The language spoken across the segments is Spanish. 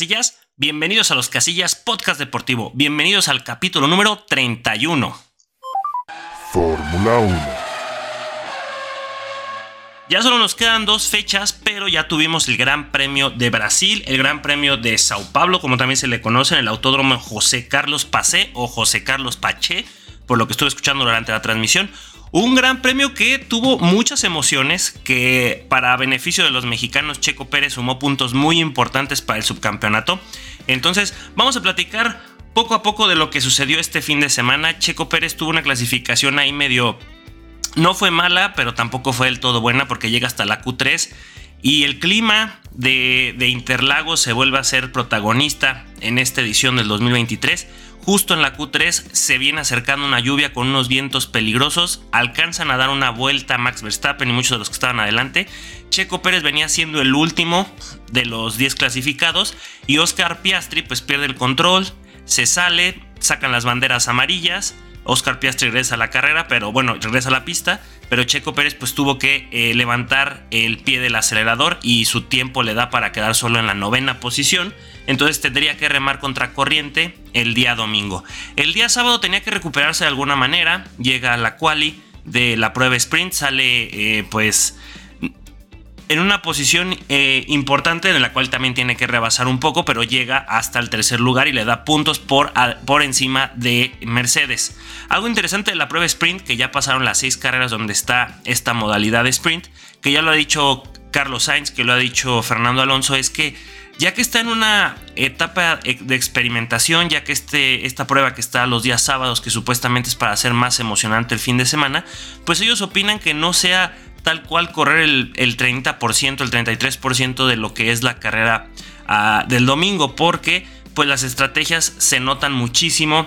Casillas, bienvenidos a los Casillas Podcast Deportivo, bienvenidos al capítulo número 31. Fórmula 1. Ya solo nos quedan dos fechas, pero ya tuvimos el Gran Premio de Brasil, el Gran Premio de Sao Paulo, como también se le conoce en el Autódromo José Carlos Pacé o José Carlos Paché, por lo que estuve escuchando durante la transmisión. Un gran premio que tuvo muchas emociones, que para beneficio de los mexicanos Checo Pérez sumó puntos muy importantes para el subcampeonato. Entonces vamos a platicar poco a poco de lo que sucedió este fin de semana. Checo Pérez tuvo una clasificación ahí medio... No fue mala, pero tampoco fue del todo buena porque llega hasta la Q3. Y el clima de, de Interlagos se vuelve a ser protagonista en esta edición del 2023 Justo en la Q3 se viene acercando una lluvia con unos vientos peligrosos, alcanzan a dar una vuelta Max Verstappen y muchos de los que estaban adelante. Checo Pérez venía siendo el último de los 10 clasificados y Oscar Piastri pues pierde el control, se sale, sacan las banderas amarillas, Oscar Piastri regresa a la carrera, pero bueno, regresa a la pista, pero Checo Pérez pues tuvo que eh, levantar el pie del acelerador y su tiempo le da para quedar solo en la novena posición entonces tendría que remar contra corriente el día domingo. El día sábado tenía que recuperarse de alguna manera, llega a la quali de la prueba sprint, sale eh, pues en una posición eh, importante en la cual también tiene que rebasar un poco, pero llega hasta el tercer lugar y le da puntos por, por encima de Mercedes. Algo interesante de la prueba sprint, que ya pasaron las seis carreras donde está esta modalidad de sprint, que ya lo ha dicho Carlos Sainz, que lo ha dicho Fernando Alonso, es que ya que está en una etapa de experimentación, ya que este, esta prueba que está los días sábados, que supuestamente es para hacer más emocionante el fin de semana, pues ellos opinan que no sea tal cual correr el, 30%, el 33% de lo que es la carrera ah, del domingo, porque pues las estrategias se notan muchísimo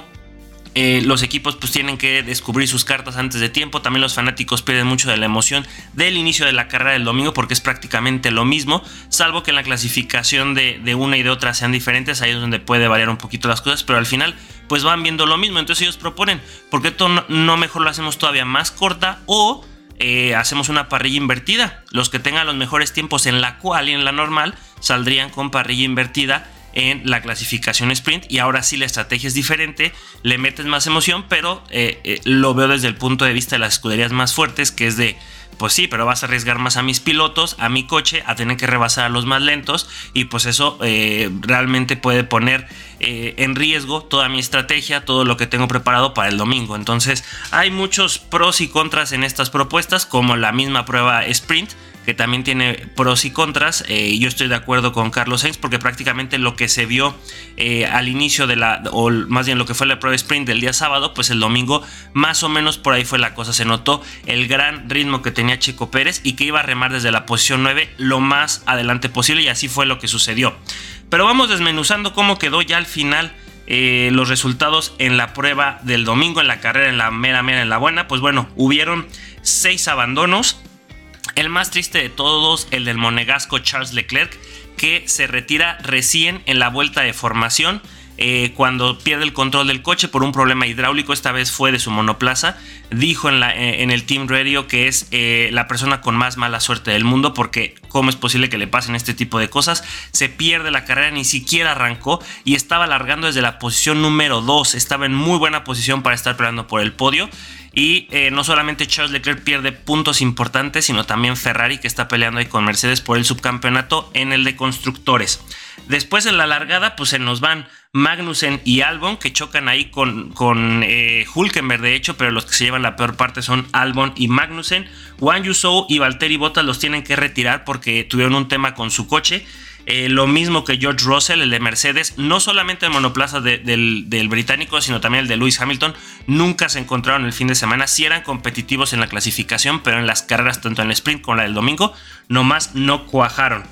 eh, los equipos pues tienen que descubrir sus cartas antes de tiempo. También los fanáticos pierden mucho de la emoción del inicio de la carrera del domingo porque es prácticamente lo mismo, salvo que en la clasificación de, una y de otra sean diferentes. Ahí es donde puede variar un poquito las cosas, pero al final pues van viendo lo mismo. Entonces ellos proponen, ¿por qué no, mejor lo hacemos todavía más corta o eh, hacemos una parrilla invertida? Los que tengan los mejores tiempos en la cual y en la normal saldrían con parrilla invertida en la clasificación sprint y ahora sí la estrategia es diferente, le metes más emoción, pero eh, eh, lo veo desde el punto de vista de las escuderías más fuertes, que es de, pues sí, pero vas a arriesgar más a mis pilotos, a mi coche, a tener que rebasar a los más lentos y pues eso eh, realmente puede poner en riesgo toda mi estrategia, todo lo que tengo preparado para el domingo. Entonces hay muchos pros y contras en estas propuestas, como la misma prueba sprint que también tiene pros y contras. Eh, yo estoy de acuerdo con Carlos Sainz porque prácticamente lo que se vio eh, al inicio de la, o más bien lo que fue la prueba sprint del día sábado, pues el domingo más o menos por ahí fue la cosa. Se notó el gran ritmo que tenía Chico Pérez y que iba a remar desde la posición 9 lo más adelante posible y así fue lo que sucedió. Pero vamos desmenuzando cómo quedó ya al final. Eh, los resultados en la prueba del domingo, en la carrera, en la mera, mera, en la buena, pues bueno, hubieron seis abandonos, el más triste de todos, el del monegasco Charles Leclerc, que se retira recién en la vuelta de formación. Eh, cuando pierde el control del coche por un problema hidráulico, esta vez fue de su monoplaza, dijo en, eh, el Team Radio que es eh, la persona con más mala suerte del mundo porque cómo es posible que le pasen este tipo de cosas, se pierde la carrera, ni siquiera arrancó y estaba largando desde la posición número 2, estaba en muy buena posición para estar peleando por el podio y eh, no solamente Charles Leclerc pierde puntos importantes, sino también Ferrari que está peleando ahí con Mercedes por el subcampeonato en el de constructores. Después en la largada, pues se nos van Magnussen y Albon, que chocan ahí con, con eh, Hulkenberg, de hecho, pero los que se llevan la peor parte son Albon y Magnussen. Wang Yusou y Valtteri Bottas los tienen que retirar porque tuvieron un tema con su coche. Eh, lo mismo que George Russell, el de Mercedes, no solamente el monoplaza del, británico, sino también el de Lewis Hamilton, nunca se encontraron el fin de semana. Sí eran competitivos en la clasificación, pero en las carreras, tanto en el sprint como la del domingo, nomás no cuajaron.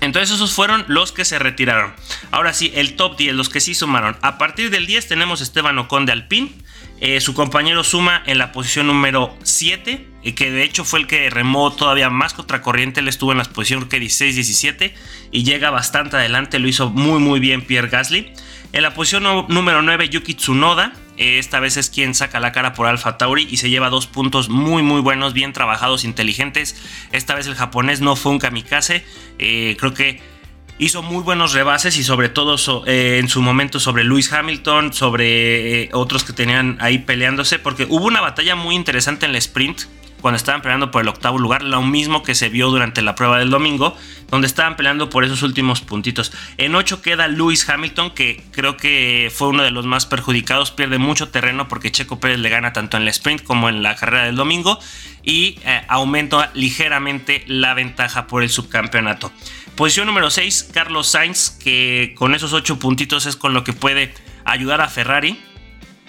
Entonces esos fueron los que se retiraron. Ahora sí, el top 10, los que sí sumaron. A partir del 10 tenemos Esteban Ocon de Alpine. Eh, su compañero suma en la posición número 7, eh, que de hecho fue el que remó todavía más contracorriente. Él estuvo en la posición 16-17 y llega bastante adelante. Lo hizo muy muy bien Pierre Gasly. En la posición número 9, Yuki Tsunoda. Eh, esta vez es quien saca la cara por Alfa Tauri y se lleva dos puntos muy muy buenos, bien trabajados, inteligentes. Esta vez el japonés no fue un kamikaze. creo que hizo muy buenos rebases y sobre todo eh, en su momento sobre Lewis Hamilton, sobre eh, otros que tenían ahí peleándose, porque hubo una batalla muy interesante en el sprint cuando estaban peleando por el octavo lugar, lo mismo que se vio durante la prueba del domingo, donde estaban peleando por esos últimos puntitos. En 8 queda Lewis Hamilton, que creo que fue uno de los más perjudicados, pierde mucho terreno porque Checo Pérez le gana tanto en el sprint como en la carrera del domingo y eh, aumenta ligeramente la ventaja por el subcampeonato. Posición número 6, Carlos Sainz, que con esos 8 puntitos es con lo que puede ayudar a Ferrari,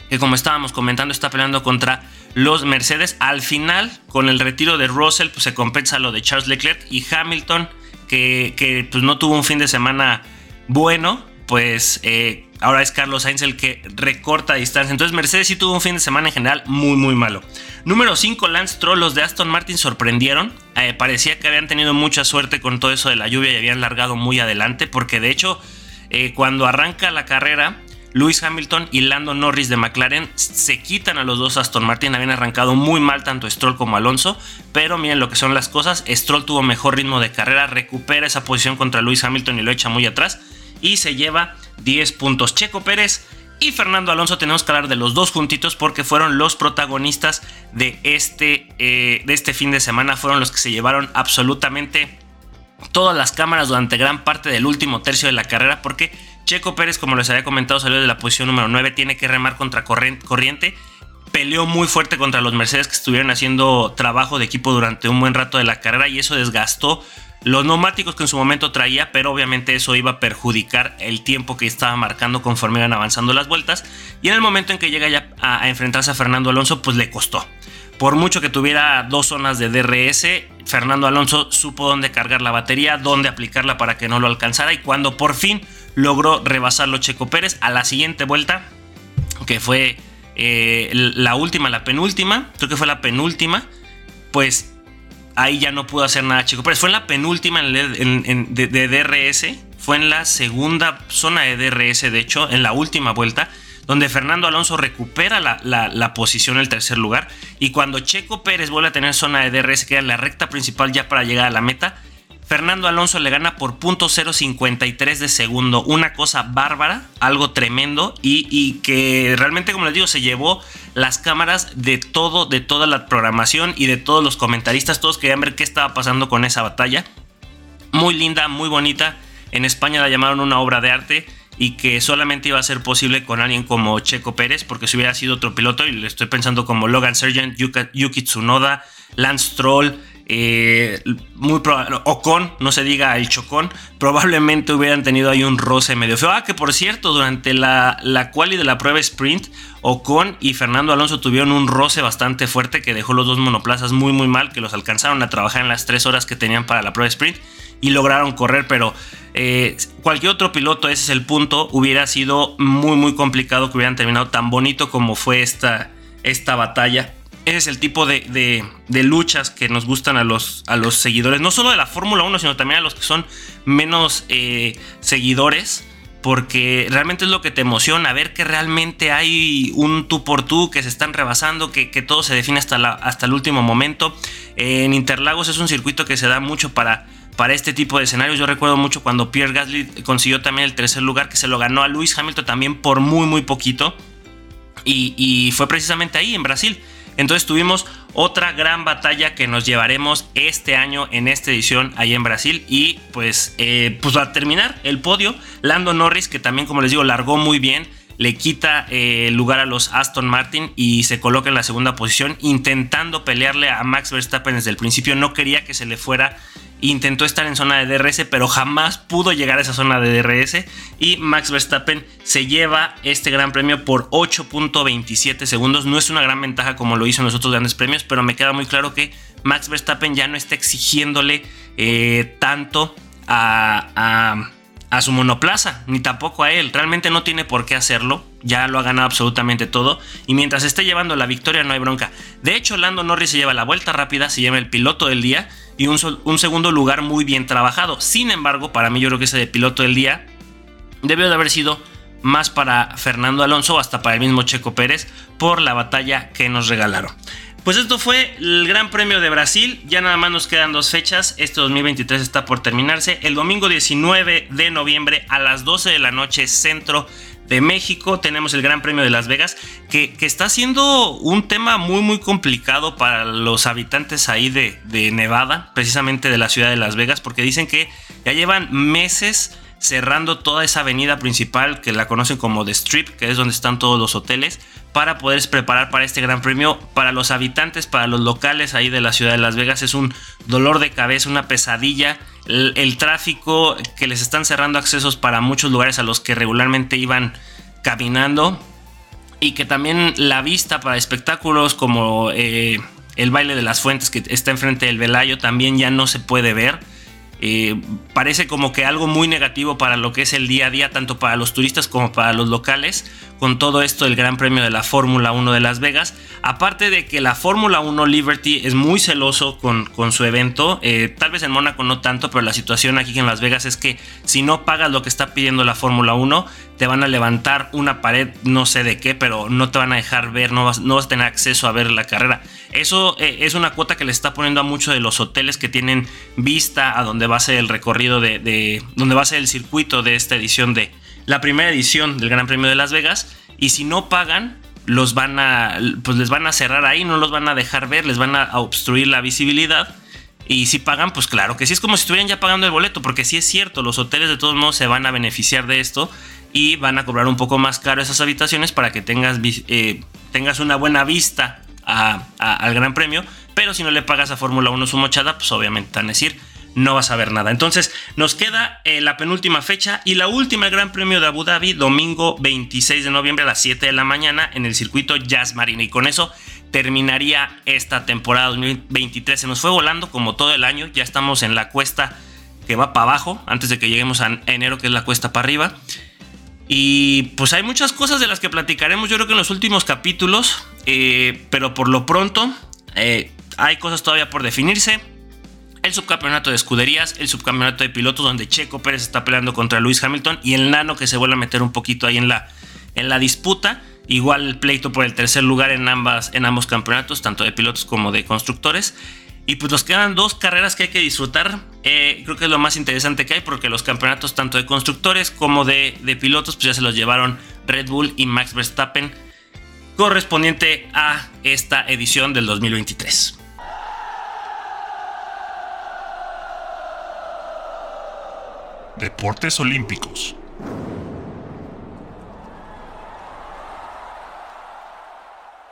que como estábamos comentando está peleando contra los Mercedes. Al final, con el retiro de Russell, pues se compensa lo de Charles Leclerc y Hamilton, que, pues no tuvo un fin de semana bueno, pues eh, ahora es Carlos Sainz el que recorta distancia. Entonces Mercedes sí tuvo un fin de semana en general muy muy malo. Número 5, Lance Troll, los de Aston Martin sorprendieron. Eh, parecía que habían tenido mucha suerte con todo eso de la lluvia y habían largado muy adelante, porque de hecho eh, cuando arranca la carrera Lewis Hamilton y Lando Norris de McLaren se quitan a los dos Aston Martin. Habían arrancado muy mal tanto Stroll como Alonso. Pero miren lo que son las cosas. Stroll tuvo mejor ritmo de carrera. Recupera esa posición contra Lewis Hamilton y lo echa muy atrás. Y se lleva 10 puntos. Checo Pérez y Fernando Alonso tenemos que hablar de los dos juntitos porque fueron los protagonistas de este, eh, de este fin de semana. Fueron los que se llevaron absolutamente todas las cámaras durante gran parte del último tercio de la carrera porque Checo Pérez, como les había comentado, salió de la posición número 9, tiene que remar contra corriente. Peleó muy fuerte contra los Mercedes que estuvieron haciendo trabajo de equipo durante un buen rato de la carrera y eso desgastó los neumáticos que en su momento traía, pero obviamente eso iba a perjudicar el tiempo que estaba marcando conforme iban avanzando las vueltas. Y en el momento en que llega ya a, enfrentarse a Fernando Alonso, pues le costó. Por mucho que tuviera dos zonas de DRS, Fernando Alonso supo dónde cargar la batería, dónde aplicarla para que no lo alcanzara y cuando por fin logró rebasarlo Checo Pérez a la siguiente vuelta, que fue eh, la última, la penúltima, creo que fue la penúltima, pues ahí ya no pudo hacer nada Checo Pérez. Fue en la penúltima de, DRS, fue en la segunda zona de DRS, de hecho, en la última vuelta, donde Fernando Alonso recupera la, la, posición en el tercer lugar. Y cuando Checo Pérez vuelve a tener zona de DRS, que era la recta principal ya para llegar a la meta, Fernando Alonso le gana por .053 de segundo. Una cosa bárbara, algo tremendo y, que realmente, como les digo, se llevó las cámaras de todo, de toda la programación y de todos los comentaristas. Todos querían ver qué estaba pasando con esa batalla. Muy linda, muy bonita. En España la llamaron una obra de arte y que solamente iba a ser posible con alguien como Checo Pérez, porque si hubiera sido otro piloto, y le estoy pensando como Logan Sargent, Yuki Tsunoda, Lance Stroll, eh, muy Ocon, no se diga el Chocón, probablemente hubieran tenido ahí un roce medio feo. Ah, que por cierto, durante la, la quali de la prueba sprint, Ocon y Fernando Alonso tuvieron un roce bastante fuerte que dejó los dos monoplazas muy muy mal, que los alcanzaron a trabajar en las tres horas que tenían para la prueba sprint y lograron correr, pero eh, cualquier otro piloto, ese es el punto, hubiera sido muy muy complicado que hubieran terminado tan bonito como fue esta, esta batalla ese es el tipo de, luchas que nos gustan a los, a los seguidores, no solo de la Fórmula 1, sino también a los que son menos eh, seguidores, porque realmente es lo que te emociona, ver que realmente hay un tú por tú, que se están rebasando, que, todo se define hasta, la, hasta el último momento. en Interlagos es un circuito que se da mucho para, para este tipo de escenarios. Yo recuerdo mucho cuando Pierre Gasly consiguió también el tercer lugar, que se lo ganó a Lewis Hamilton también por muy, muy poquito. y fue precisamente ahí, en Brasil. Entonces tuvimos otra gran batalla que nos llevaremos este año en esta edición ahí en Brasil. Y pues, eh, pues a terminar el podio, Lando Norris, que también como les digo, largó muy bien. Le quita eh, lugar a los Aston Martin y se coloca en la segunda posición, intentando pelearle a Max Verstappen desde el principio. No quería que se le fuera intentó estar en zona de DRS, pero jamás pudo llegar a esa zona de DRS. Y Max Verstappen se lleva este gran premio por 8.27 segundos. No es una gran ventaja como lo hizo en los otros grandes premios, pero me queda muy claro que Max Verstappen ya no está exigiéndole eh, tanto a, a su monoplaza, ni tampoco a él. Realmente no tiene por qué hacerlo. Ya lo ha ganado absolutamente todo. Y mientras esté llevando la victoria, no hay bronca. De hecho, Lando Norris se lleva la vuelta rápida, se lleva el piloto del día y un, un segundo lugar muy bien trabajado. Sin embargo, para mí, yo creo que ese de piloto del día debió de haber sido más para Fernando Alonso, hasta para el mismo Checo Pérez, por la batalla que nos regalaron. Pues esto fue el Gran Premio de Brasil. Ya nada más nos quedan dos fechas. Este 2023 está por terminarse. El domingo 19 de noviembre a las 12 de la noche, centro de México. Tenemos el Gran Premio de Las Vegas, que, está siendo un tema muy, muy complicado para los habitantes ahí de, de Nevada, precisamente de la ciudad de Las Vegas, porque dicen que ya llevan meses cerrando toda esa avenida principal que la conocen como The Strip, que es donde están todos los hoteles, para poderse preparar para este gran premio. Para los habitantes, para los locales ahí de la ciudad de Las Vegas es un dolor de cabeza, una pesadilla. El, tráfico que les están cerrando accesos para muchos lugares a los que regularmente iban caminando. Y que también la vista para espectáculos como eh, el baile de las fuentes que está enfrente del Velayo también ya no se puede ver eh, parece como que algo muy negativo para lo que es el día a día, tanto para los turistas como para los locales, con todo esto el Gran Premio de la Fórmula 1 de Las Vegas. Aparte de que la Fórmula 1 Liberty es muy celoso con, con su evento, eh, tal vez en Mónaco no tanto, pero la situación aquí en Las Vegas es que si no pagas lo que está pidiendo la Fórmula 1, te van a levantar una pared, no sé de qué, pero no te van a dejar ver, no vas, no vas a tener acceso a ver la carrera. Eso eh, es una cuota que le está poniendo a muchos de los hoteles que tienen vista a donde va a ser el recorrido de, de, donde va a ser el circuito de esta edición de la primera edición del Gran Premio de Las Vegas. Y si no pagan, los van a, pues les van a cerrar ahí, no los van a dejar ver, les van a obstruir la visibilidad. Y si pagan, pues claro que sí es como si estuvieran ya pagando el boleto, porque sí es cierto, los hoteles de todos modos se van a beneficiar de esto y van a cobrar un poco más caro esas habitaciones para que tengas, eh, tengas una buena vista al Gran Premio. Pero si no le pagas a Fórmula 1 su mochada, pues obviamente van a decir, no vas a ver nada. Entonces nos queda eh, la penúltima fecha y la última Gran Premio de Abu Dhabi, domingo 26 de noviembre a las 7 de la mañana en el circuito Jazz Marina. Y con eso terminaría esta temporada 2023. Se nos fue volando como todo el año, ya estamos en la cuesta que va para abajo, antes de que lleguemos a enero, que es la cuesta para arriba. Y pues hay muchas cosas de las que platicaremos yo creo que en los últimos capítulos, eh, pero por lo pronto eh, hay cosas todavía por definirse. El subcampeonato de escuderías, el subcampeonato de pilotos donde Checo Pérez está peleando contra Luis Hamilton y el nano que se vuelve a meter un poquito ahí en la, en la disputa. Igual el pleito por el tercer lugar en, ambas, en ambos campeonatos, tanto de pilotos como de constructores. Y pues nos quedan dos carreras que hay que disfrutar. Eh, creo que es lo más interesante que hay porque los campeonatos tanto de constructores como de, de, pilotos pues ya se los llevaron Red Bull y Max Verstappen correspondiente a esta edición del 2023. Deportes Olímpicos.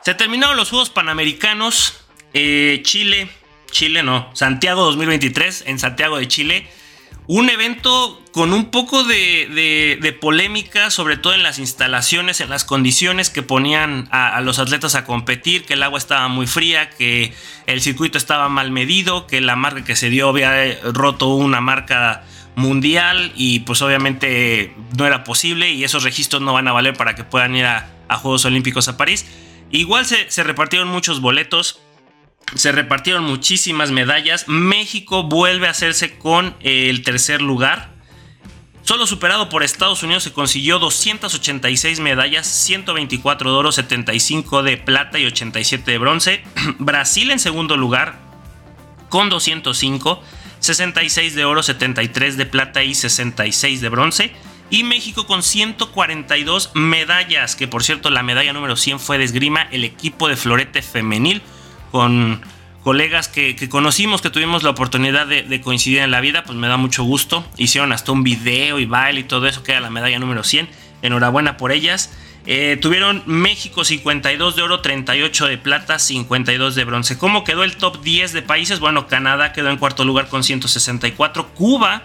Se terminaron los Juegos Panamericanos. Eh, Chile Chile no, Santiago 2023 en Santiago de Chile. Un evento con un poco de, polémica, sobre todo en las instalaciones, en las condiciones que ponían a, los atletas a competir, que el agua estaba muy fría, que el circuito estaba mal medido, que la marca que se dio había roto una marca mundial y pues obviamente no era posible y esos registros no van a valer para que puedan ir a, Juegos Olímpicos a París. Igual se, se repartieron muchos boletos se repartieron muchísimas medallas. México vuelve a hacerse con el tercer lugar. Solo superado por Estados Unidos se consiguió 286 medallas, 124 de oro, 75 de plata y 87 de bronce. Brasil en segundo lugar con 205, 66 de oro, 73 de plata y 66 de bronce. Y México con 142 medallas, que por cierto la medalla número 100 fue de esgrima, el equipo de florete femenil con colegas que, conocimos, que tuvimos la oportunidad de, coincidir en la vida, pues me da mucho gusto. Hicieron hasta un video y baile y todo eso, que era la medalla número 100. Enhorabuena por ellas. Eh, tuvieron México 52 de oro, 38 de plata, 52 de bronce. ¿Cómo quedó el top 10 de países? Bueno, Canadá quedó en cuarto lugar con 164, Cuba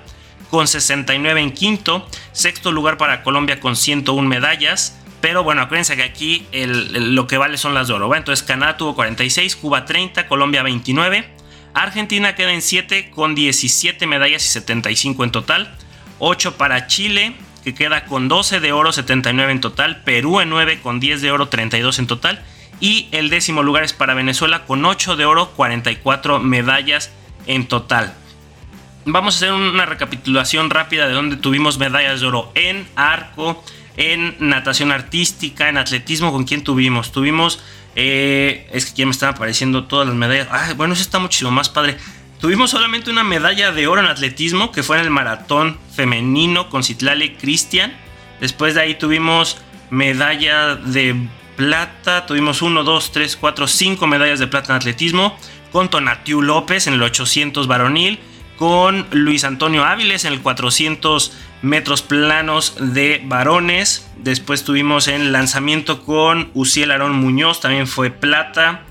con 69 en quinto, sexto lugar para Colombia con 101 medallas, pero bueno, acuérdense que aquí lo que vale son las de oro. Entonces Canadá tuvo 46, Cuba 30, Colombia 29. Argentina queda en 7 con 17 medallas y 75 en total. 8 para Chile, que queda con 12 de oro, 79 en total. Perú en 9 con 10 de oro, 32 en total. Y el décimo lugar es para Venezuela con 8 de oro, 44 medallas en total. Vamos a hacer una recapitulación rápida de donde tuvimos medallas de oro en arco, en natación artística, en atletismo, ¿con quién tuvimos? Tuvimos Eh, es que aquí me están apareciendo todas las medallas. Ah, bueno, eso está muchísimo más padre. Tuvimos solamente una medalla de oro en atletismo, que fue en el maratón femenino con Citlali Cristian. Después de ahí tuvimos medalla de plata. Tuvimos 1, 2, 3, 4, 5 medallas de plata en atletismo. Con Tonatiu López en el 800 varonil. Con Luis Antonio Áviles en el 400 metros planos de varones. Después tuvimos en lanzamiento con Uciel Arón Muñoz, también fue plata.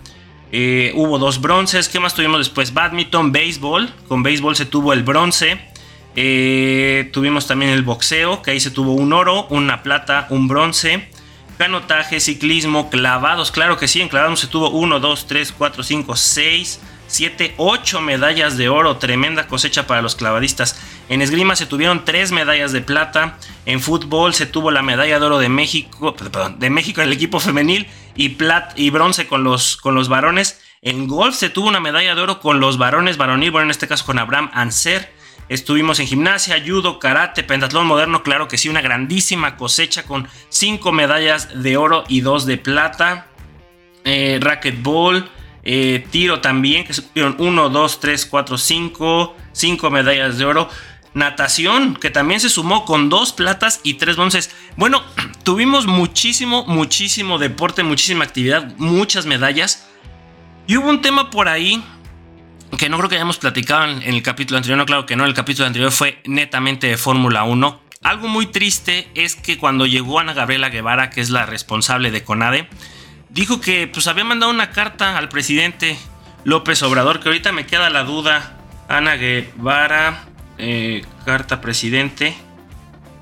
Eh, hubo dos bronces. ¿Qué más tuvimos después? Badminton, béisbol. Con béisbol se tuvo el bronce. Eh, tuvimos también el boxeo, que ahí se tuvo un oro, una plata, un bronce. Canotaje, ciclismo, clavados. Claro que sí, en clavados se tuvo 1, 2, 3, 4, 5, 6, 7, 8 medallas de oro. Tremenda cosecha para los clavadistas. En esgrima se tuvieron 3 medallas de plata. En fútbol se tuvo la medalla de oro de México, perdón, de México en el equipo femenil y, plat, y bronce con los, con los varones. En golf se tuvo una medalla de oro con los varones varonil, bueno, en este caso con Abraham Anser. Estuvimos en gimnasia, judo, karate, pentatlón moderno, claro que sí, una grandísima cosecha con 5 medallas de oro y 2 de plata. Eh, racquetball, eh, tiro también, que tuvieron 1, 2, 3, 4, 5, 5 medallas de oro. Natación, que también se sumó con 2 platas y 3 bronces. Bueno, tuvimos muchísimo, muchísimo deporte, muchísima actividad, muchas medallas. Y hubo un tema por ahí que no creo que hayamos platicado en, el capítulo anterior, no, claro que no, el capítulo anterior fue netamente de Fórmula 1. Algo muy triste es que cuando llegó Ana Gabriela Guevara, que es la responsable de CONADE, dijo que pues había mandado una carta al presidente López Obrador, que ahorita me queda la duda, Ana Guevara, eh, carta presidente,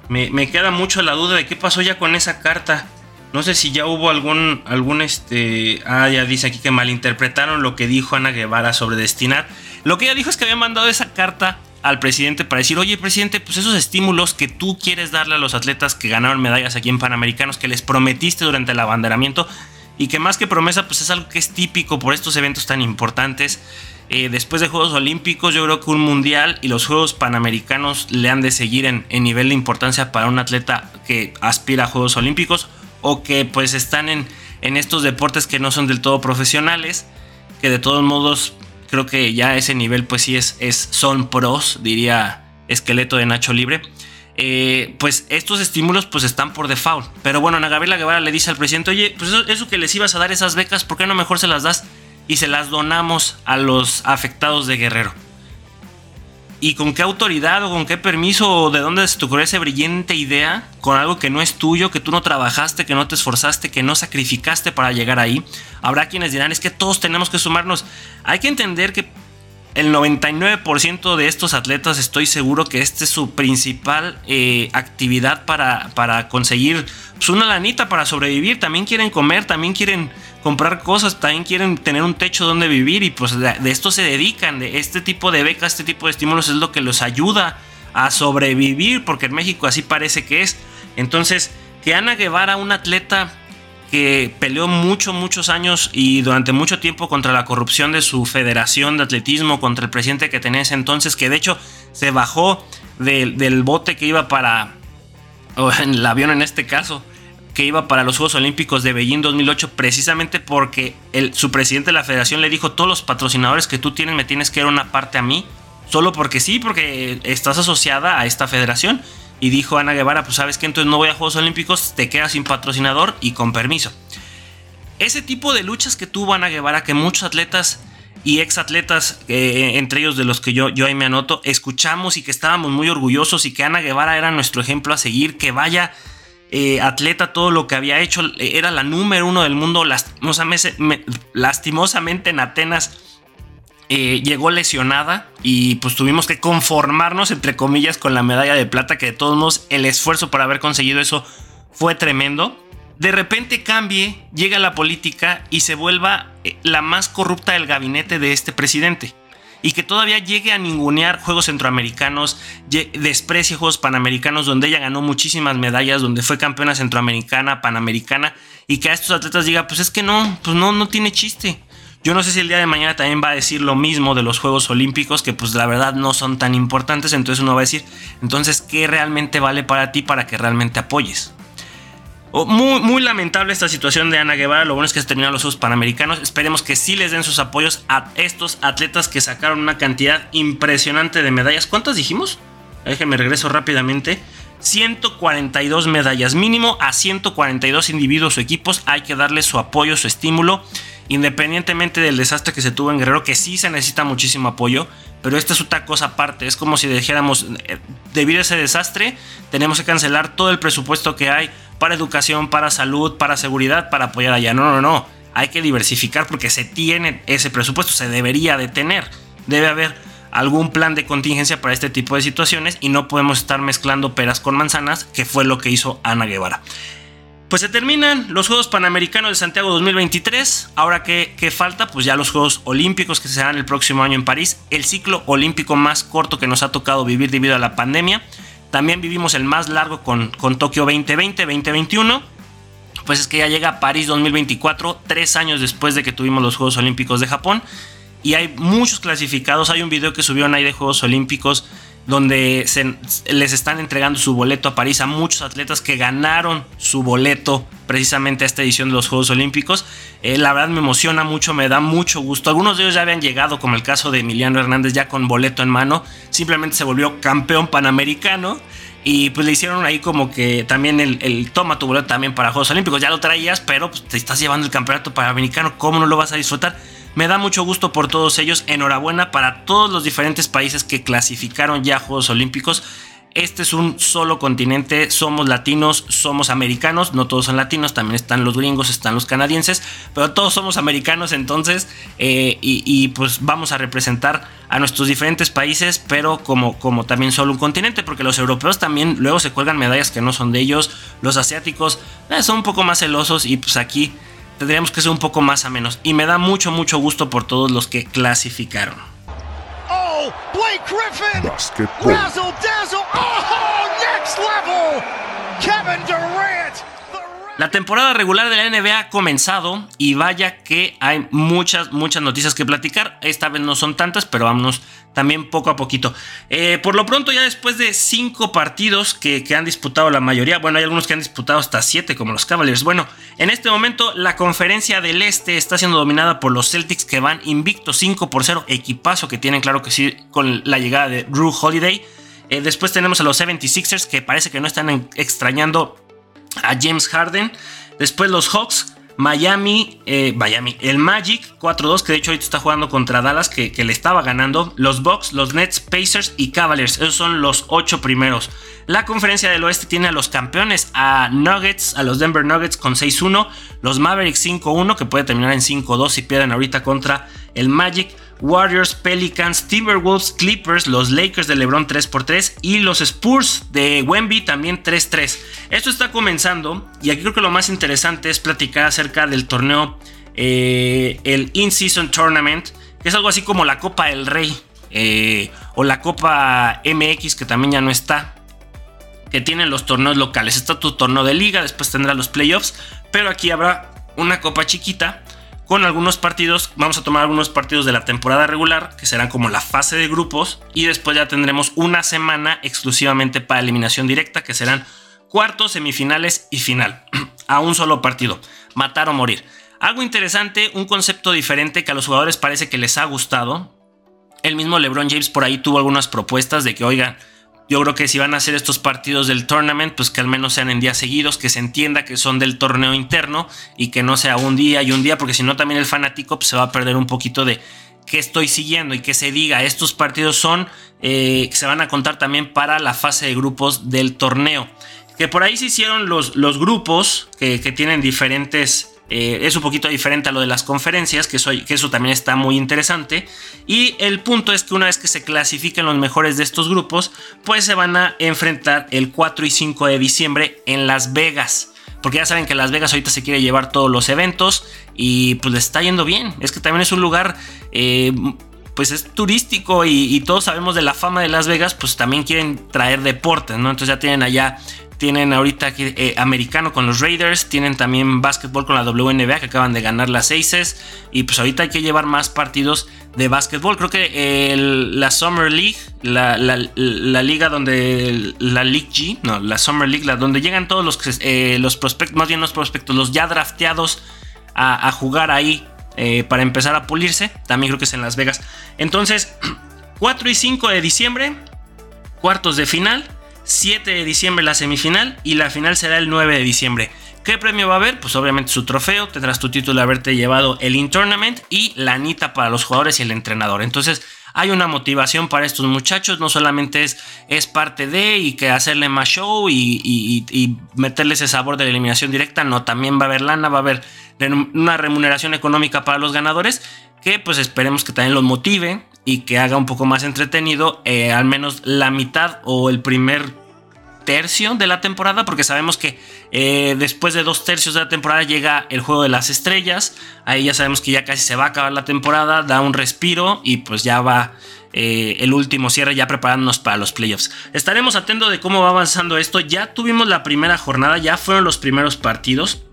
me, me queda mucho la duda de qué pasó ya con esa carta. No sé si ya hubo algún, algún este, ah, ya dice aquí que malinterpretaron lo que dijo Ana Guevara sobre destinar. Lo que ella dijo es que había mandado esa carta al presidente para decir, oye presidente, pues esos estímulos que tú quieres darle a los atletas que ganaron medallas aquí en Panamericanos, que les prometiste durante el abanderamiento, y que más que promesa, pues es algo que es típico por estos eventos tan importantes. Eh, después de Juegos Olímpicos, yo creo que un mundial y los Juegos Panamericanos le han de seguir en, en nivel de importancia para un atleta que aspira a Juegos Olímpicos o que pues están en, en estos deportes que no son del todo profesionales, que de todos modos creo que ya ese nivel pues sí es, es son pros, diría esqueleto de Nacho Libre. Eh, pues estos estímulos pues están por default. Pero bueno, Ana Guevara le dice al presidente, oye, pues eso, eso, que les ibas a dar esas becas, ¿por qué no mejor se las das y se las donamos a los afectados de Guerrero? ¿Y con qué autoridad o con qué permiso o de dónde se te ocurrió esa brillante idea con algo que no es tuyo, que tú no trabajaste, que no te esforzaste, que no sacrificaste para llegar ahí? Habrá quienes dirán, es que todos tenemos que sumarnos. Hay que entender que el 99% de estos atletas estoy seguro que esta es su principal eh, actividad para, para conseguir pues, una lanita para sobrevivir. También quieren comer, también quieren comprar cosas, también quieren tener un techo donde vivir y pues de, esto se dedican. De este tipo de becas, este tipo de estímulos es lo que los ayuda a sobrevivir porque en México así parece que es. Entonces, que Ana Guevara, un atleta que peleó muchos, muchos años y durante mucho tiempo contra la corrupción de su federación de atletismo, contra el presidente que tenía ese entonces, que de hecho se bajó del bote que iba para, o en el avión en este caso, que iba para los Juegos Olímpicos de Beijing 2008, precisamente porque el, su presidente de la federación le dijo, todos los patrocinadores que tú tienes me tienes que dar una parte a mí, solo porque sí, porque estás asociada a esta federación. Y dijo Ana Guevara, pues sabes que entonces no voy a Juegos Olímpicos, te quedas sin patrocinador y con permiso. Ese tipo de luchas que tuvo Ana Guevara, que muchos atletas y ex atletas, eh, entre ellos de los que yo, yo ahí me anoto, escuchamos y que estábamos muy orgullosos y que Ana Guevara era nuestro ejemplo a seguir, que vaya eh, atleta todo lo que había hecho, era la número uno del mundo, lastimosamente en Atenas eh, llegó lesionada y pues tuvimos que conformarnos entre comillas con la medalla de plata que de todos modos el esfuerzo por haber conseguido eso fue tremendo. De repente cambie, llega la política y se vuelva eh, la más corrupta del gabinete de este presidente. Y que todavía llegue a ningunear Juegos Centroamericanos, desprecie Juegos Panamericanos, donde ella ganó muchísimas medallas, donde fue campeona centroamericana, panamericana, y que a estos atletas diga, pues es que no, pues no, no tiene chiste. Yo no sé si el día de mañana también va a decir lo mismo de los Juegos Olímpicos, que pues la verdad no son tan importantes, entonces uno va a decir, entonces, ¿qué realmente vale para ti para que realmente apoyes? muy, lamentable esta situación de Ana Guevara. Lo bueno es que se terminaron los Juegos Panamericanos. Esperemos que sí les den sus apoyos a estos atletas que sacaron una cantidad impresionante de medallas. ¿Cuántas dijimos? Déjenme regreso rápidamente. 142 medallas. Mínimo a 142 individuos o equipos hay que darle su apoyo, su estímulo. Independientemente del desastre que se tuvo en Guerrero, que sí se necesita muchísimo apoyo. Pero esta es otra cosa aparte. Es como si dijéramos, eh, debido a ese desastre, tenemos que cancelar todo el presupuesto que hay para educación, para salud, para seguridad, para apoyar allá. No, no, no. Hay que diversificar porque se tiene ese presupuesto, se debería de tener. Debe haber algún plan de contingencia para este tipo de situaciones y no podemos estar mezclando peras con manzanas, que fue lo que hizo Ana Guevara. Pues se terminan los Juegos Panamericanos de Santiago 2023. Ahora que, falta, pues ya los Juegos Olímpicos que se harán el próximo año en París. El ciclo olímpico más corto que nos ha tocado vivir debido a la pandemia. También vivimos el más largo con, con Tokio 2020, 2021. Pues es que ya llega París 2024, tres años después de que tuvimos los Juegos Olímpicos de Japón. Y hay muchos clasificados. Hay un video que subió ahí de Juegos Olímpicos donde se, les están entregando su boleto a París a muchos atletas que ganaron su boleto precisamente a esta edición de los Juegos Olímpicos. Eh, la verdad me emociona mucho, me da mucho gusto. Algunos de ellos ya habían llegado, como el caso de Emiliano Hernández, ya con boleto en mano. Simplemente se volvió campeón panamericano. Y pues le hicieron ahí como que también el, toma tu boleto también para Juegos Olímpicos. Ya lo traías, pero pues, te estás llevando el campeonato panamericano. ¿Cómo no lo vas a disfrutar? Me da mucho gusto por todos ellos. Enhorabuena para todos los diferentes países que clasificaron ya a Juegos Olímpicos. Este es un solo continente, somos latinos, somos americanos, no todos son latinos, también están los gringos, están los canadienses, pero todos somos americanos entonces eh, y, pues vamos a representar a nuestros diferentes países, pero como, como también solo un continente, porque los europeos también luego se cuelgan medallas que no son de ellos, los asiáticos eh, son un poco más celosos y pues aquí tendríamos que ser un poco más a menos. Y me da mucho, mucho gusto por todos los que clasificaron. Oh, Blake Griffin. Razzle dazzle. Oh, next level. Kevin Durant. La temporada regular de la NBA ha comenzado y vaya que hay muchas, muchas noticias que platicar. Esta vez no son tantas, pero vámonos también poco a poquito. Eh, por lo pronto, ya después de cinco partidos que, han disputado la mayoría, bueno, hay algunos que han disputado hasta siete, como los Cavaliers. Bueno, en este momento la conferencia del Este está siendo dominada por los Celtics que van invicto 5 por 0, equipazo que tienen, claro que sí, con la llegada de Drew Holiday. Eh, después tenemos a los 76ers que parece que no están extrañando a James Harden. Después los Hawks, Miami, eh, Miami, el Magic 4-2, que de hecho ahorita está jugando contra Dallas, que, le estaba ganando. Los Bucks, los Nets, Pacers y Cavaliers. Esos son los ocho primeros. La conferencia del oeste tiene a los campeones, a Nuggets, a los Denver Nuggets con 6-1. Los Mavericks 5-1, que puede terminar en 5-2 si pierden ahorita contra el Magic. Warriors, Pelicans, Timberwolves, Clippers, los Lakers de LeBron 3x3 y los Spurs de Wemby también 3-3. Esto está comenzando y aquí creo que lo más interesante es platicar acerca del torneo, eh, el In-Season Tournament, que es algo así como la Copa del Rey eh, o la Copa MX que también ya no está. Que tienen los torneos locales. Está tu torneo de liga, después tendrá los playoffs, pero aquí habrá una copa chiquita con algunos partidos, vamos a tomar algunos partidos de la temporada regular, que serán como la fase de grupos, y después ya tendremos una semana exclusivamente para eliminación directa, que serán cuartos, semifinales y final, a un solo partido, matar o morir. Algo interesante, un concepto diferente que a los jugadores parece que les ha gustado. El mismo LeBron James por ahí tuvo algunas propuestas de que, oigan, yo creo que si van a hacer estos partidos del tournament, pues que al menos sean en días seguidos, que se entienda que son del torneo interno y que no sea un día y un día, porque si no también el fanático pues, se va a perder un poquito de qué estoy siguiendo y que se diga, estos partidos son, eh, que se van a contar también para la fase de grupos del torneo. Que por ahí se hicieron los, los grupos que tienen diferentes eh, es un poquito diferente a lo de las conferencias, que, que, eso también está muy interesante. Y el punto es que una vez que se clasifiquen los mejores de estos grupos, pues se van a enfrentar el 4 y 5 de diciembre en Las Vegas. Porque ya saben que Las Vegas ahorita se quiere llevar todos los eventos y pues le está yendo bien. Es que también es un lugar... Eh, pues es turístico y, todos sabemos de la fama de Las Vegas, pues también quieren traer deportes, ¿no? Entonces ya tienen allá tienen ahorita eh, americano con los Raiders, tienen también básquetbol con la WNBA que acaban de ganar las Aces y pues ahorita hay que llevar más partidos de básquetbol. Creo que la Summer League, la, liga donde la League G, no, la Summer League, la, donde llegan todos los, eh, los prospectos, más bien los prospectos, los ya drafteados a, jugar ahí eh, para empezar a pulirse. También creo que es en Las Vegas. Entonces, 4 y 5 de diciembre, cuartos de final. 7 de diciembre la semifinal y la final será el 9 de diciembre. ¿Qué premio va a haber? Pues obviamente su trofeo, tendrás tu título de haberte llevado el in-tournament y la anita para los jugadores y el entrenador. Entonces hay una motivación para estos muchachos, no solamente es, es parte de y que hacerle más show y, y, meterle ese sabor de la eliminación directa, no, también va a haber lana, va a haber una remuneración económica para los ganadores que pues esperemos que también los motive y que haga un poco más entretenido eh, al menos la mitad o el primer tercio de la temporada, porque sabemos que eh, después de dos tercios de la temporada llega el juego de las estrellas, ahí ya sabemos que ya casi se va a acabar la temporada, da un respiro y pues ya va eh, el último cierre ya preparándonos para los playoffs. Estaremos atentos de cómo va avanzando esto, ya tuvimos la primera jornada, ya fueron los primeros partidos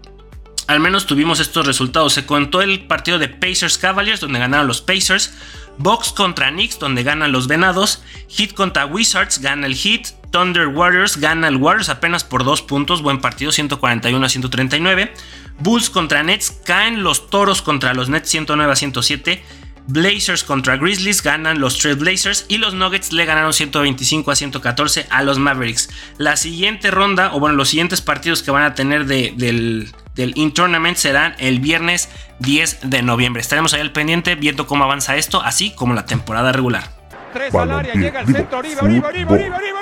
al menos tuvimos estos resultados. Se contó el partido de Pacers Cavaliers, donde ganaron los Pacers. Box contra Knicks, donde ganan los Venados. Heat contra Wizards, gana el Heat. Thunder Warriors gana el Warriors apenas por dos puntos. Buen partido, 141 a 139. Bulls contra Nets, caen los Toros contra los Nets, 109 a 107. Blazers contra Grizzlies ganan los Trail Blazers y los Nuggets le ganaron 125 a 114 a los Mavericks. La siguiente ronda, o bueno, los siguientes partidos que van a tener del, del In Tournament serán el viernes 10 de noviembre. Estaremos ahí al pendiente viendo cómo avanza esto, así como la temporada regular. Tres al área, llega el centro, arriba, arriba, arriba, arriba, arriba,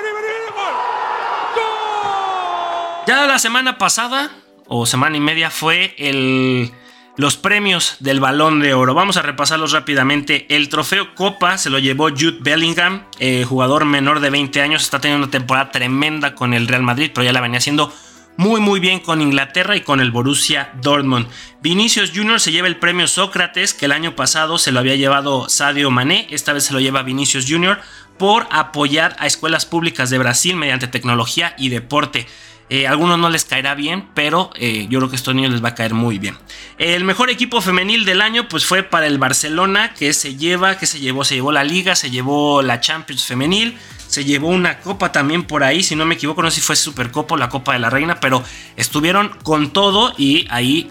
Ya la semana pasada, o semana y media, fue el, los premios del Balón de Oro. Vamos a repasarlos rápidamente. El trofeo Copa se lo llevó Jude Bellingham, eh, jugador menor de 20 años. Está teniendo una temporada tremenda con el Real Madrid, pero ya la venía haciendo muy muy bien con Inglaterra y con el Borussia Dortmund. Vinicius Jr. se lleva el premio Sócrates, que el año pasado se lo había llevado Sadio Mané, esta vez se lo lleva Vinicius Jr. por apoyar a escuelas públicas de Brasil mediante tecnología y deporte. Eh, a algunos no les caerá bien, pero eh, yo creo que a estos niños les va a caer muy bien. El mejor equipo femenil del año, pues fue para el Barcelona, que se lleva, que se llevó, se llevó la Liga, se llevó la Champions femenil, se llevó una copa también por ahí, si no me equivoco, no sé si fue Supercopa o la Copa de la Reina, pero estuvieron con todo y ahí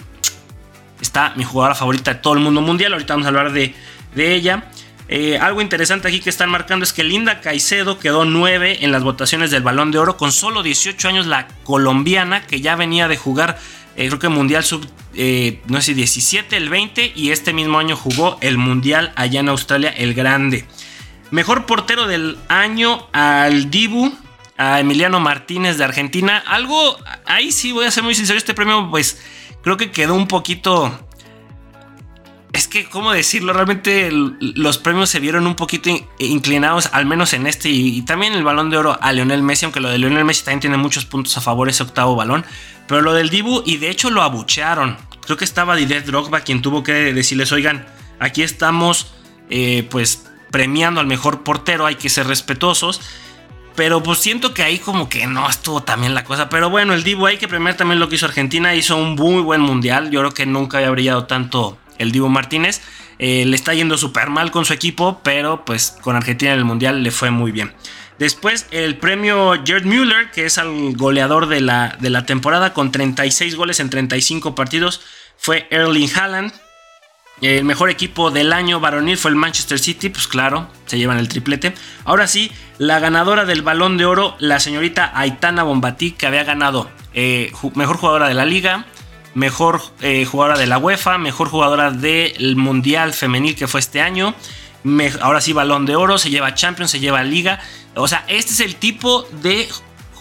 está mi jugadora favorita de todo el mundo mundial. Ahorita vamos a hablar de, ella. Eh, algo interesante aquí que están marcando es que Linda Caicedo quedó 9 en las votaciones del Balón de Oro con solo 18 años la colombiana que ya venía de jugar eh, creo que Mundial Sub, eh, no sé si 17, el 20 y este mismo año jugó el Mundial allá en Australia, el Grande. Mejor portero del año al Dibu, a Emiliano Martínez de Argentina. Algo, ahí sí voy a ser muy sincero, este premio pues creo que quedó un poquito... Es que, ¿cómo decirlo? Realmente los premios se vieron un poquito inclinados, al menos en este, y, también el balón de oro a Lionel Messi, aunque lo de Lionel Messi también tiene muchos puntos a favor ese octavo balón, pero lo del Dibu, y de hecho lo abuchearon. Creo que estaba Didier Drogba quien tuvo que decirles, oigan, aquí estamos, eh, pues premiando al mejor portero, hay que ser respetuosos. Pero pues siento que ahí como que no estuvo también la cosa. Pero bueno, el Divo hay que premiar también lo que hizo Argentina. Hizo un muy buen mundial. Yo creo que nunca había brillado tanto el Divo Martínez. Eh, le está yendo súper mal con su equipo, pero pues con Argentina en el mundial le fue muy bien. Después el premio Gerd Müller, que es el goleador de la, de la temporada con 36 goles en 35 partidos, fue Erling Haaland. El mejor equipo del año varonil fue el Manchester City, pues claro, se llevan el triplete. Ahora sí, la ganadora del balón de oro, la señorita Aitana Bombatí, que había ganado eh, mejor jugadora de la liga, mejor eh, jugadora de la UEFA, mejor jugadora del Mundial Femenil que fue este año. ahora sí, balón de oro, se lleva Champions, se lleva Liga. O sea, este es el tipo de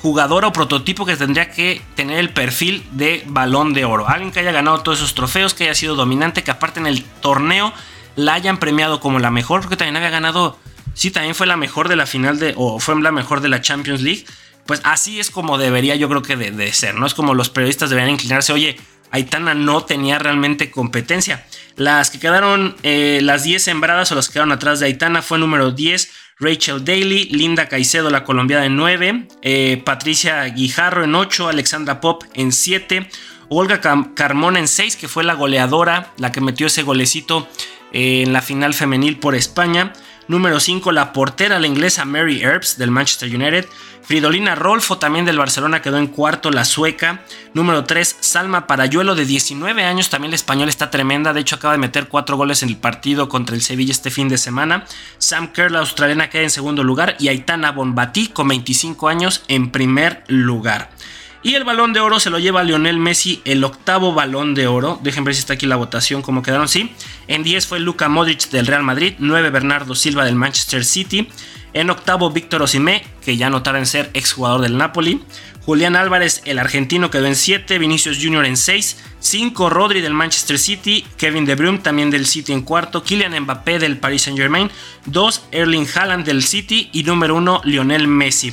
jugador o prototipo que tendría que tener el perfil de balón de oro. Alguien que haya ganado todos esos trofeos, que haya sido dominante, que aparte en el torneo la hayan premiado como la mejor, porque también había ganado, sí, también fue la mejor de la final de, o fue la mejor de la Champions League. Pues así es como debería yo creo que de, ser, ¿no? Es como los periodistas deberían inclinarse, oye, Aitana no tenía realmente competencia. Las que quedaron, eh, las 10 sembradas o las que quedaron atrás de Aitana fue número 10 Rachel Daly, Linda Caicedo, la colombiana en 9, eh, Patricia Guijarro en 8, Alexandra Pop en 7, Olga Carmona en 6, que fue la goleadora, la que metió ese golecito eh, en la final femenil por España. Número 5, la portera, la inglesa Mary Earps del Manchester United. Fridolina Rolfo también del Barcelona quedó en cuarto, la sueca. Número 3, Salma Parayuelo de 19 años, también la española está tremenda. De hecho, acaba de meter 4 goles en el partido contra el Sevilla este fin de semana. Sam Kerr, la australiana, queda en segundo lugar. Y Aitana Bonbatí, con 25 años, en primer lugar. Y el balón de oro se lo lleva Lionel Messi, el octavo balón de oro. Déjenme ver si está aquí la votación, como quedaron. Sí, en 10 fue Luka Modric del Real Madrid, 9 Bernardo Silva del Manchester City. En octavo Víctor Osimé, que ya notaron ser exjugador del Napoli. Julián Álvarez, el argentino, quedó en 7. Vinicius Jr. en 6. 5 Rodri del Manchester City. Kevin De Bruyne también del City en cuarto. Kylian Mbappé del Paris Saint Germain. 2 Erling Haaland del City. Y número 1 Lionel Messi.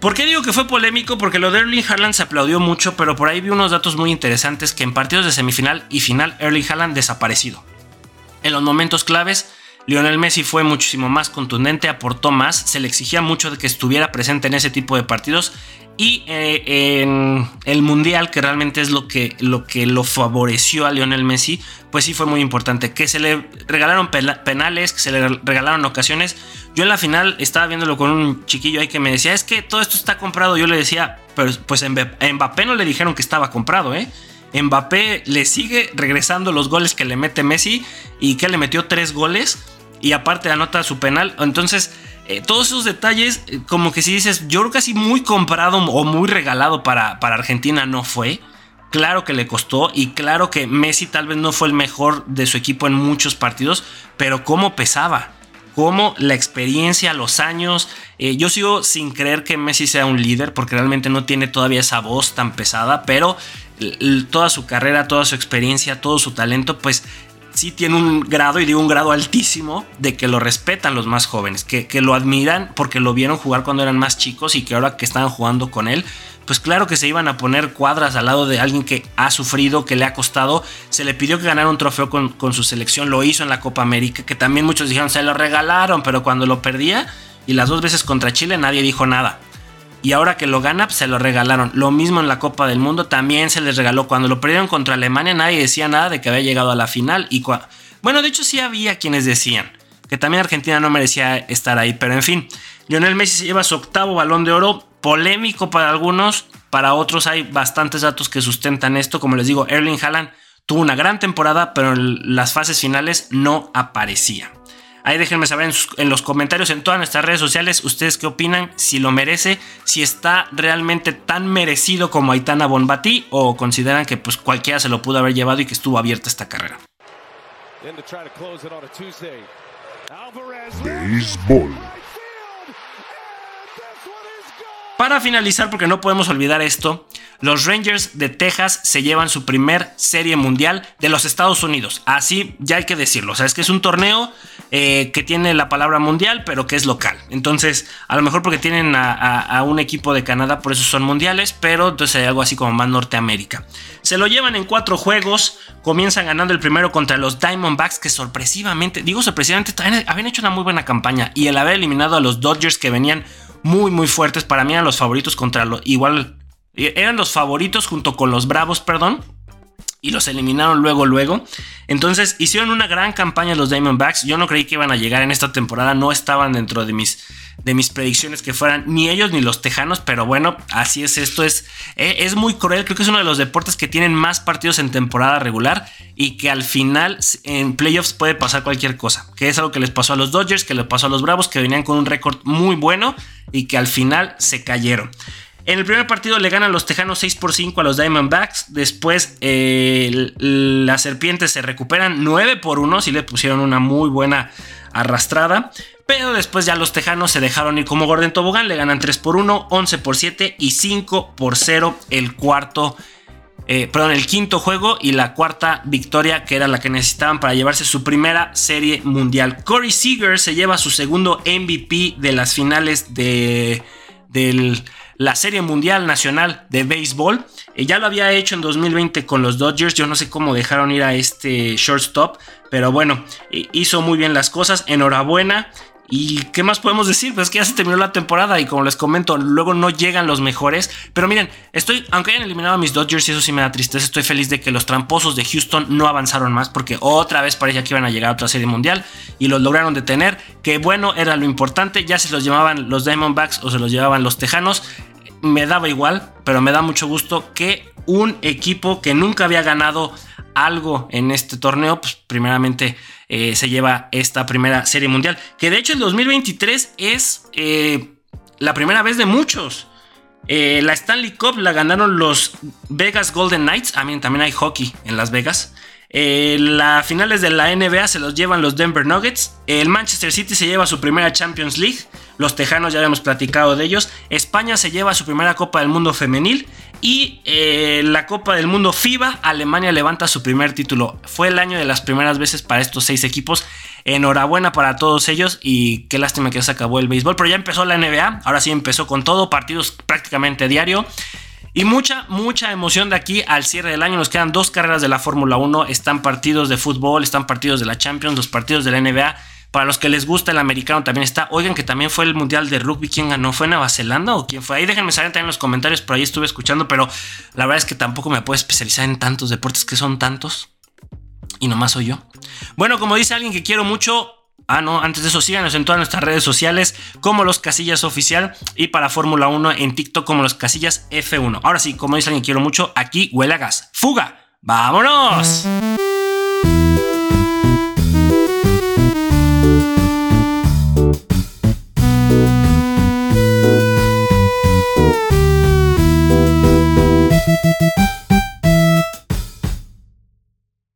¿Por qué digo que fue polémico? Porque lo de Erling Haaland se aplaudió mucho, pero por ahí vi unos datos muy interesantes que en partidos de semifinal y final Erling Haaland desaparecido. En los momentos claves, Lionel Messi fue muchísimo más contundente, aportó más, se le exigía mucho de que estuviera presente en ese tipo de partidos y eh, en el Mundial, que realmente es lo que, lo que lo favoreció a Lionel Messi, pues sí fue muy importante. Que se le regalaron penales, que se le regalaron ocasiones. Yo en la final estaba viéndolo con un chiquillo ahí que me decía, es que todo esto está comprado. Yo le decía, pero pues a Mbappé no le dijeron que estaba comprado, ¿eh? Mbappé le sigue regresando los goles que le mete Messi y que le metió tres goles y aparte anota su penal. Entonces eh, todos esos detalles, eh, como que si dices, yo creo que así muy comprado o muy regalado para, para Argentina no fue. Claro que le costó y claro que Messi tal vez no fue el mejor de su equipo en muchos partidos, pero cómo pesaba, cómo la experiencia, los años. Eh, yo sigo sin creer que Messi sea un líder porque realmente no tiene todavía esa voz tan pesada, pero toda su carrera, toda su experiencia, todo su talento, pues sí tiene un grado, y digo un grado altísimo, de que lo respetan los más jóvenes, que, que, lo admiran porque lo vieron jugar cuando eran más chicos y que ahora que estaban jugando con él, pues claro que se iban a poner cuadras al lado de alguien que ha sufrido, que le ha costado. Se le pidió que ganara un trofeo con, con su selección, lo hizo en la Copa América, que también muchos dijeron se lo regalaron, pero cuando lo perdía y las dos veces contra Chile nadie dijo nada y ahora que lo gana, se lo regalaron. Lo mismo en la Copa del Mundo, también se les regaló. Cuando lo perdieron contra Alemania, nadie decía nada de que había llegado a la final. Y bueno, de hecho, sí había quienes decían que también Argentina no merecía estar ahí. Pero en fin, Lionel Messi lleva su octavo balón de oro, polémico para algunos, para otros hay bastantes datos que sustentan esto. Como les digo, Erling Haaland tuvo una gran temporada, pero en las fases finales no aparecía. Ahí déjenme saber en, los comentarios en todas nuestras redes sociales ustedes qué opinan, si lo merece, si está realmente tan merecido como Aitana Bonbatí o consideran que pues cualquiera se lo pudo haber llevado y que estuvo abierta esta carrera. Béisbol. Para finalizar, porque no podemos olvidar esto, los Rangers de Texas se llevan su primer serie mundial de los Estados Unidos. Así ya hay que decirlo. O sea, es que es un torneo eh, que tiene la palabra mundial, pero que es local. Entonces, a lo mejor porque tienen a, un equipo de Canadá, por eso son mundiales, pero entonces hay algo así como más Norteamérica. Se lo llevan en cuatro juegos. Comienzan ganando el primero contra los Diamondbacks, que sorpresivamente, digo sorpresivamente, habían hecho una muy buena campaña. Y el haber eliminado a los Dodgers que venían muy, muy fuertes. Para mí eran los favoritos contra los. Igual. Eran los favoritos junto con los Bravos, perdón. Y los eliminaron luego, luego. Entonces hicieron una gran campaña los Diamondbacks. Yo no creí que iban a llegar en esta temporada. No estaban dentro de mis, de mis predicciones que fueran ni ellos ni los Tejanos. Pero bueno, así es esto. Es, e, es muy cruel. Creo que es uno de los deportes que tienen más partidos en temporada regular. Y que al final en playoffs puede pasar cualquier cosa. Que es algo que les pasó a los Dodgers, que le pasó a los Bravos, que venían con un récord muy bueno y que al final se cayeron. En el primer partido le ganan los Tejanos 6 por 5 a los Diamondbacks. Después eh, las Serpientes se recuperan 9 por 1. Si le pusieron una muy buena arrastrada. Pero después ya los Tejanos se dejaron ir como Gordon Tobogán. Le ganan 3 por 1, 11 por 7 y 5 por 0 el cuarto. Eh, perdón, el quinto juego y la cuarta victoria que era la que necesitaban para llevarse su primera serie mundial. Corey Seager se lleva su segundo MVP de las finales de, del la Serie Mundial Nacional de Béisbol. Eh, ya lo había hecho en 2020 con los Dodgers. Yo no sé cómo dejaron ir a este shortstop, pero bueno, hizo muy bien las cosas. Enhorabuena. ¿Y qué más podemos decir? Pues que ya se terminó la temporada y como les comento, luego no llegan los mejores. Pero miren, estoy, aunque hayan eliminado a mis Dodgers y eso sí me da tristeza, estoy feliz de que los tramposos de Houston no avanzaron más porque otra vez parecía que iban a llegar a otra serie mundial y los lograron detener. Que bueno, era lo importante, ya se los llevaban los Diamondbacks o se los llevaban los Tejanos. Me daba igual, pero me da mucho gusto que un equipo que nunca había ganado algo en este torneo, pues primeramente eh, se lleva esta primera serie mundial. Que de hecho el 2023 es eh, la primera vez de muchos. Eh, la Stanley Cup la ganaron los Vegas Golden Knights. A mí también hay hockey en Las Vegas. las finales de la NBA se los llevan los Denver Nuggets. El Manchester City se lleva su primera Champions League. Los Tejanos ya habíamos platicado de ellos. España se lleva su primera Copa del Mundo femenil. Y eh, la Copa del Mundo FIBA, Alemania levanta su primer título. Fue el año de las primeras veces para estos seis equipos. Enhorabuena para todos ellos y qué lástima que ya se acabó el béisbol. Pero ya empezó la NBA, ahora sí empezó con todo, partidos prácticamente diario. Y mucha, mucha emoción de aquí al cierre del año. Nos quedan dos carreras de la Fórmula 1. Están partidos de fútbol, están partidos de la Champions, los partidos de la NBA. Para los que les gusta el americano también está. Oigan que también fue el Mundial de Rugby. ¿Quién ganó? ¿Fue Nueva Zelanda o quién fue? Ahí déjenme saber también en los comentarios. Por ahí estuve escuchando, pero la verdad es que tampoco me puedo especializar en tantos deportes que son tantos. Y nomás soy yo. Bueno, como dice alguien que quiero mucho, Ah, no, antes de eso síganos en todas nuestras redes sociales como los Casillas Oficial y para Fórmula 1 en TikTok como los Casillas F1. Ahora sí, como dice alguien que quiero mucho, aquí huele a gas. ¡Fuga! ¡Vámonos!